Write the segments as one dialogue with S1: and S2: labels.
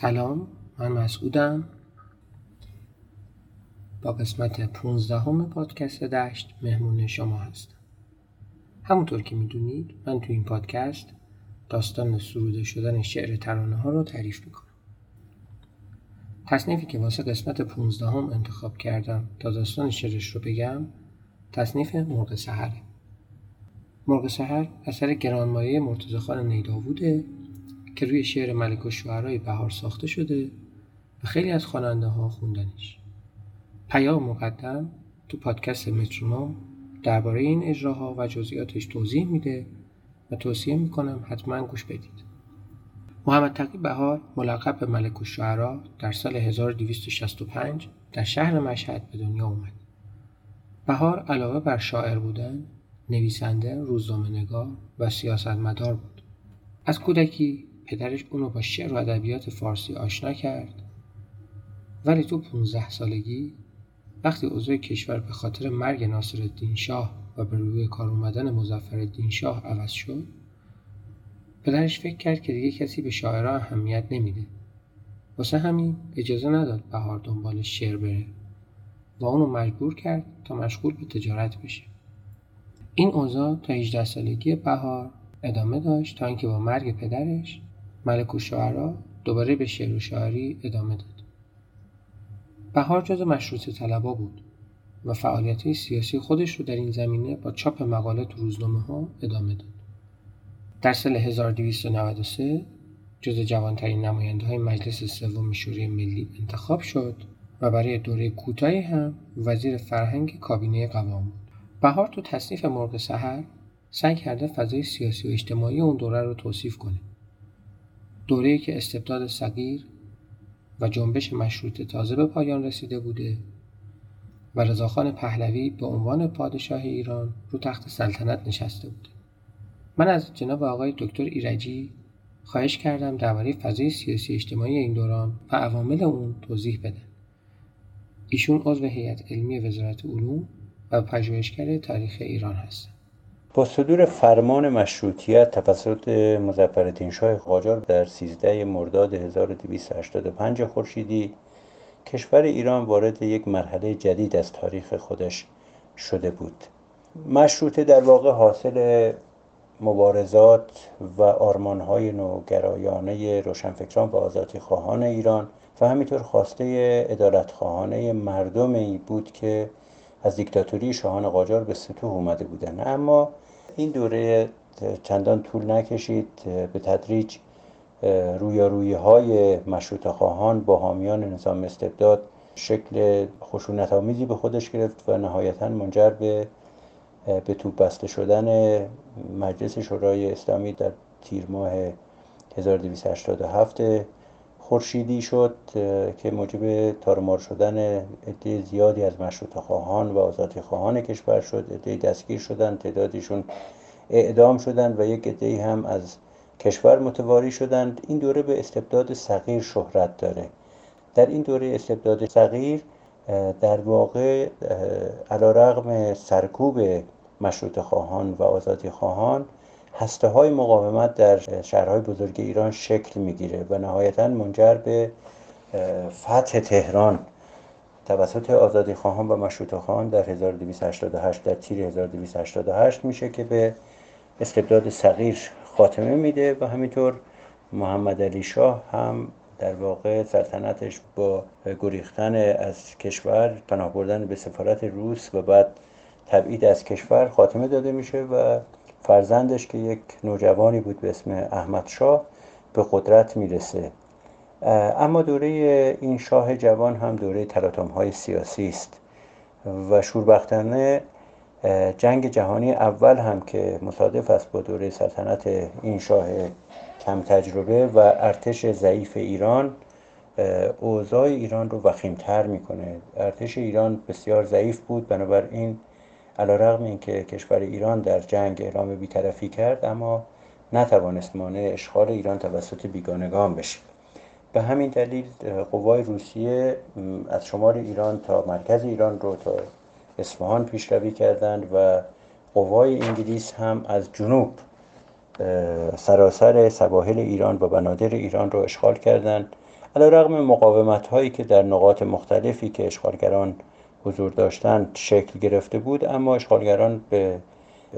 S1: سلام من مسعودم. با قسمت 15 همه پادکست دشت مهمون شما هستم. همونطور که می‌دونید من تو این پادکست داستان سروده شدن شعر ترانه ها رو تعریف می‌کنم. تصنیفی که واسه قسمت 15 هم انتخاب کردم تا داستان شعرش رو بگم تصنیف مرغ سهره مرغ سهر اثر گرانمایه مرتضی نیداووده که روی شعر ملک و شعرهای بهار ساخته شده و خیلی از خواننده ها خوندنش. پیام مقدم تو پادکست مترونوم درباره این اجراها و جزئیاتش توضیح میده و توصیه می‌کنم حتما گوش بدید. محمد تقی بهار ملقب به ملک و شعرا در سال 1265 در شهر مشهد به دنیا اومد. بهار علاوه بر شاعر بودن نویسنده روزنامه نگار و سیاستمدار بود. از کودکی پدرش اونو با شعر و ادبیات فارسی آشنا کرد. ولی تو 15 سالگی وقتی اوضاع کشور به خاطر مرگ ناصرالدین شاه و به روی کار اومدن مظفرالدین شاه عوض شد پدرش فکر کرد که دیگه کسی به شاعرها اهمیت نمیده. واسه همین اجازه نداد بهار دنبال شعر بره و اونو مجبور کرد تا مشغول به تجارت بشه. این اوضاع تا 18 سالگی بهار ادامه داشت تا اینکه با مرگ پدرش ملک و دوباره به شعر و شاعری ادامه داد. بهار جز مشروط طلبا بود و فعالیت سیاسی خودش رو در این زمینه با چاپ مقالات تو روزنامه ها ادامه داد. در سال 1293 جز جوانترین نماینده های مجلس سوم شورای ملی انتخاب شد و برای دوره کوتاهی هم وزیر فرهنگ کابینه قوام بود. بهار تو تصنیف مرغ سحر سعی کرده فضای سیاسی و اجتماعی اون دوره رو توصیف کنه. دوره‌ای که استبداد صغیر و جنبش مشروطه تازه به پایان رسیده بوده و رضاخان پهلوی به عنوان پادشاه ایران رو تخت سلطنت نشسته بوده. من از جناب آقای دکتر ایرجی خواهش کردم درباره فضای سیاسی اجتماعی این دوران و عوامل اون توضیح بدن. ایشون عضو هیئت علمی وزارت علوم و پژوهشگر تاریخ ایران هستند
S2: با صدور فرمان مشروطیت توسط مظفرالدین شاه قاجار در 13 مرداد 1285 خورشیدی کشور ایران وارد یک مرحله جدید از تاریخ خودش شده بود. مشروطه در واقع حاصل مبارزات و آرمانهای نوگرایانه روشنفکران و آزادی خواهان ایران و همینطور خواسته ادالت خواهانه مردمی بود که از دیکتاتوری شاهان قاجار به سطوح اومده بودند. اما این دوره چندان طول نکشید. به تدریج رویارویی های مشروط خواهان با حامیان نظام استبداد شکل خشونت آمیزی به خودش گرفت و نهایتا منجر به به توپ بسته شدن مجلس شورای اسلامی در تیر ماه 1287 خورشیدی شد که موجب تارمار شدن عده زیادی از مشروط خواهان و آزادی خواهان کشور شد. عده دستگیر شدن تعدادیشون اعدام شدند و یک عده هم از کشور متواری شدند. این دوره به استبداد صغیر شهرت داره. در این دوره استبداد صغیر در واقع علا رغم سرکوب مشروط خواهان و آزادی خواهان هسته های مقاومت در شهرهای بزرگ ایران شکل می‌گیره و نهایتا منجر به فتح تهران توسط آزادی خواهان و مشروط خواهان در 1288 در تیر 1288 میشه که به استبداد صغیر خاتمه میده و همینطور محمد علی شاه هم در واقع سلطنتش با گریختن از کشور پناه بردن به سفارت روس و بعد تبعید از کشور خاتمه داده میشه و فرزندش که یک نوجوانی بود به اسم احمد شاه به قدرت می‌رسه. اما دوره این شاه جوان هم دوره تلاطم های سیاسی است و شوربختانه جنگ جهانی اول هم که مصادف است با دوره سلطنت این شاه کم تجربه و ارتش ضعیف ایران اوضاع ایران رو وخیمتر می‌کنه. ارتش ایران بسیار ضعیف بود بنابراین علا رغم این که کشور ایران در جنگ اعلام بیطرفی کرد اما نتوانست مانع اشغال ایران توسط بیگانگان بشه. به همین دلیل قوای روسیه از شمال ایران تا مرکز ایران رو تا اصفهان پیشروی کردند و قوای انگلیس هم از جنوب سراسر سواحل ایران و بنادر ایران رو اشغال کردند. علا رقم مقاومت هایی که در نقاط مختلفی که اشغالگران حضور داشتند شکل گرفته بود اما اشغالگران به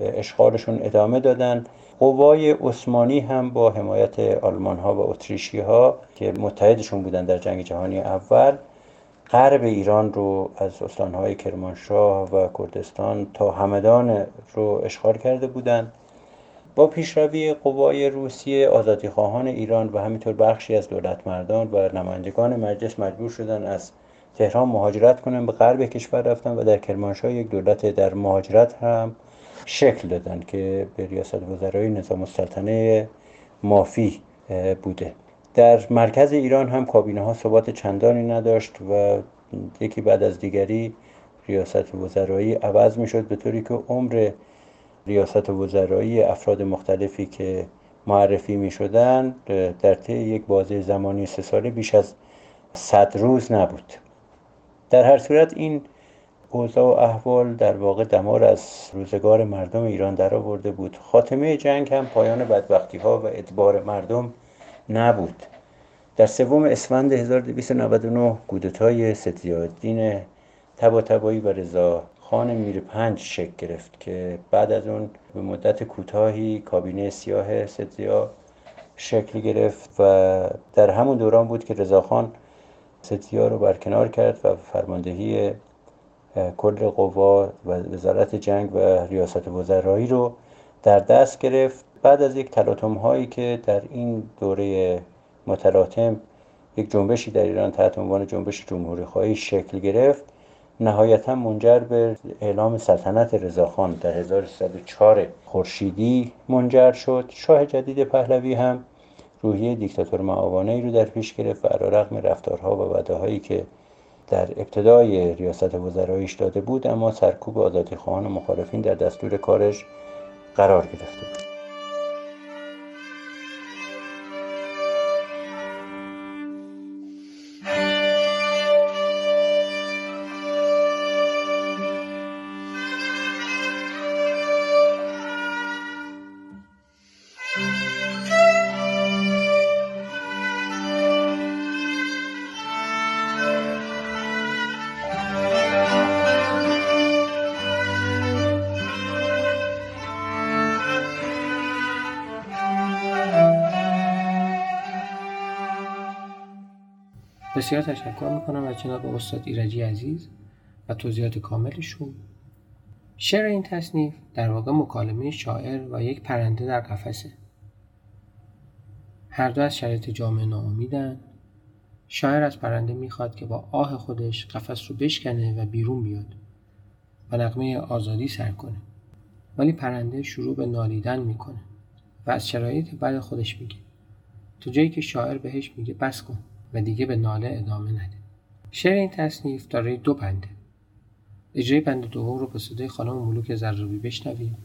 S2: اشغالشون ادامه دادن. قوای عثمانی هم با حمایت آلمان ها و اتریشی ها که متحدشون بودن در جنگ جهانی اول غرب ایران رو از استانهای کرمانشاه و کردستان تا همدان رو اشغال کرده بودند با پیشروی قوای روسیه آزادیخواهان ایران و همینطور بخشی از دولت مردان و نمایندگان مجلس مجبور شدن از تهران مهاجرت کنن به غرب کشور رفتن و در کرمانشاه یک دولت در مهاجرت هم شکل دادن که به ریاست وزرای نظام السلطنه مافی بوده. در مرکز ایران هم کابینه ها ثبات چندانی نداشت و یکی بعد از دیگری ریاست وزرایی عوض می شد به طوری که عمر ریاست وزرایی افراد مختلفی که معرفی می شدن در طی یک بازه زمانی سه ساله بیش از صد روز نبود. در هر صورت این اوضاع و احوال در واقع دمار از روزگار مردم ایران در آورده بود. خاتمه جنگ هم پایان بدبختی ها و ادبار مردم نبود. در سوم اسفند 1299 گودتای ستیادین تبا تبایی و رضا خان میر پنج شکل گرفت که بعد از اون به مدت کوتاهی کابینه سیاه ستیا شکل گرفت و در همون دوران بود که رضاخان ستیا رو برکنار کرد و فرماندهی کل قوا و وزارت جنگ و ریاست وزرایی رو در دست گرفت. بعد از یک تلاطم هایی که در این دوره متلاطم یک جنبشی در ایران تحت عنوان جنبش جمهوری خواهی شکل گرفت نهایتا منجر به اعلام سلطنت رضاخان در 1304 خورشیدی منجر شد. شاه جدید پهلوی هم روحیه دیکتاتور معاونه ای رو در پیش گرفت و رغم رفتارها و وعده که در ابتدای ریاست وزراییش داده بود اما سرکوب آزادی خواهان و مخالفین در دستور کارش قرار گرفته بود.
S1: بسیار تشکر می‌کنم از جناب استاد ایرجی عزیز و توضیحات کاملشون. شعر این تصنیف در واقع مکالمه شاعر و یک پرنده در قفسه. هر دو از شرایط جامعه ناامیدن. شاعر از پرنده می‌خواد که با آه خودش قفس رو بشکنه و بیرون بیاد و نقمه آزادی سر کنه. ولی پرنده شروع به نالیدن می‌کنه و از شرایط بعد خودش میگه. تو جایی که شاعر بهش میگه بس کن. و دیگه به ناله ادامه نده. شعر این تصنیف دارای دو بنده. اجرای بند دوم رو به صدای خانم ملوک زرابی بشنویم.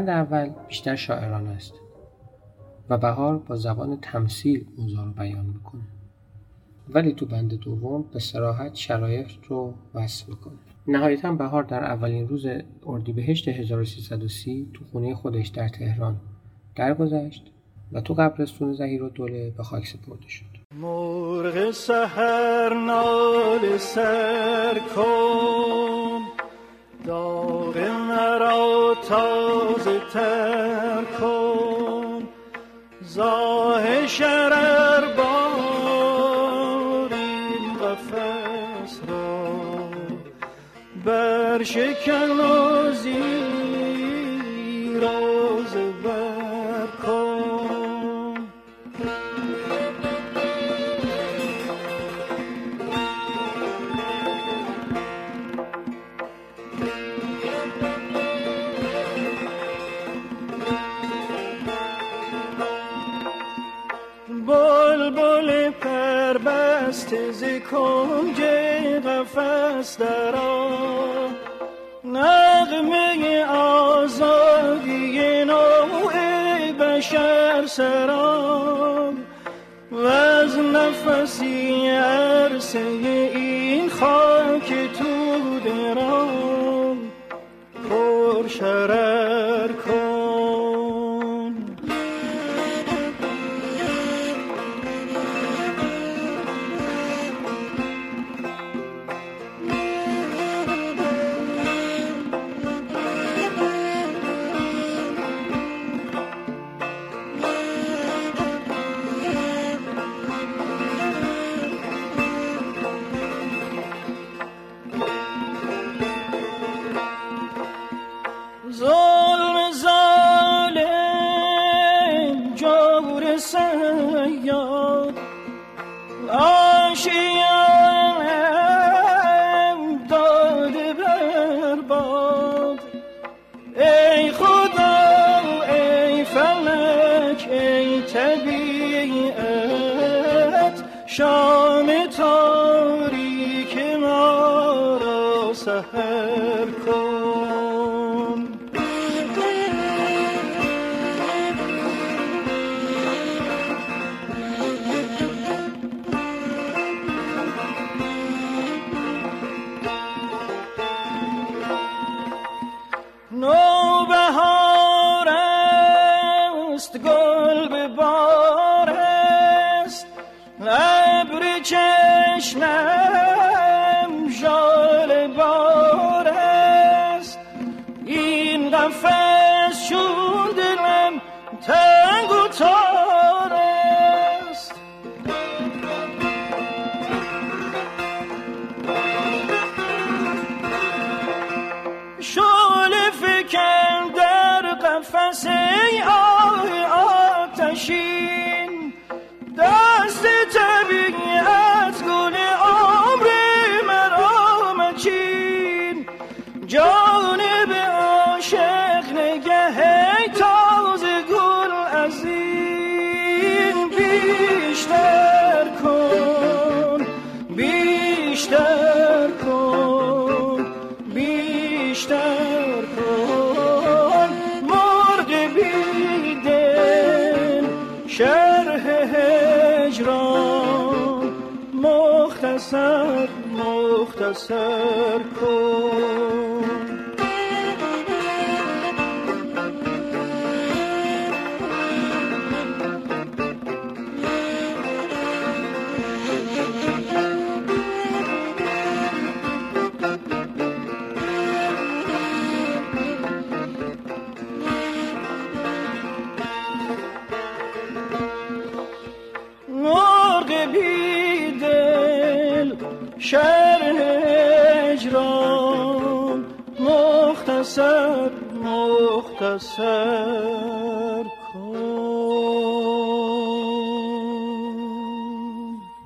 S1: بند اول بیشتر شاعران است و بهار با زبان تمثیل اوضاع رو بیان می‌کنه. ولی تو بند دوم به سراحت شرایط رو وصف می‌کنه. نهایتا بهار در اولین روز اردیبهشت 1330 تو خونه خودش در تهران درگذشت و تو قبرستون زهیر و دوله به خاک سپرده شد.
S3: مرغ سهر نال سر کن تازه تر کن. زاه شرر بار این قفص را. بر شکن و زیراز سرام و از نفسی عرصه سیاد آشیم Sure. مختصر کن. مرغ بیدل شرح مختصر مختصر کن.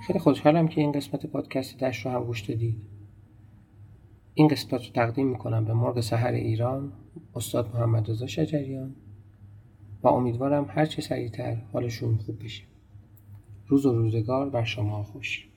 S1: خیلی خوشحالم که این قسمت پادکست دشت رو هم گوش دادید. این قسمت رو تقدیم می‌کنم به مرغ سحر ایران استاد محمد رضا شجریان. و امیدوارم هرچه سریعتر حالشون خوب بشه. روز و روزگار بر شما خوش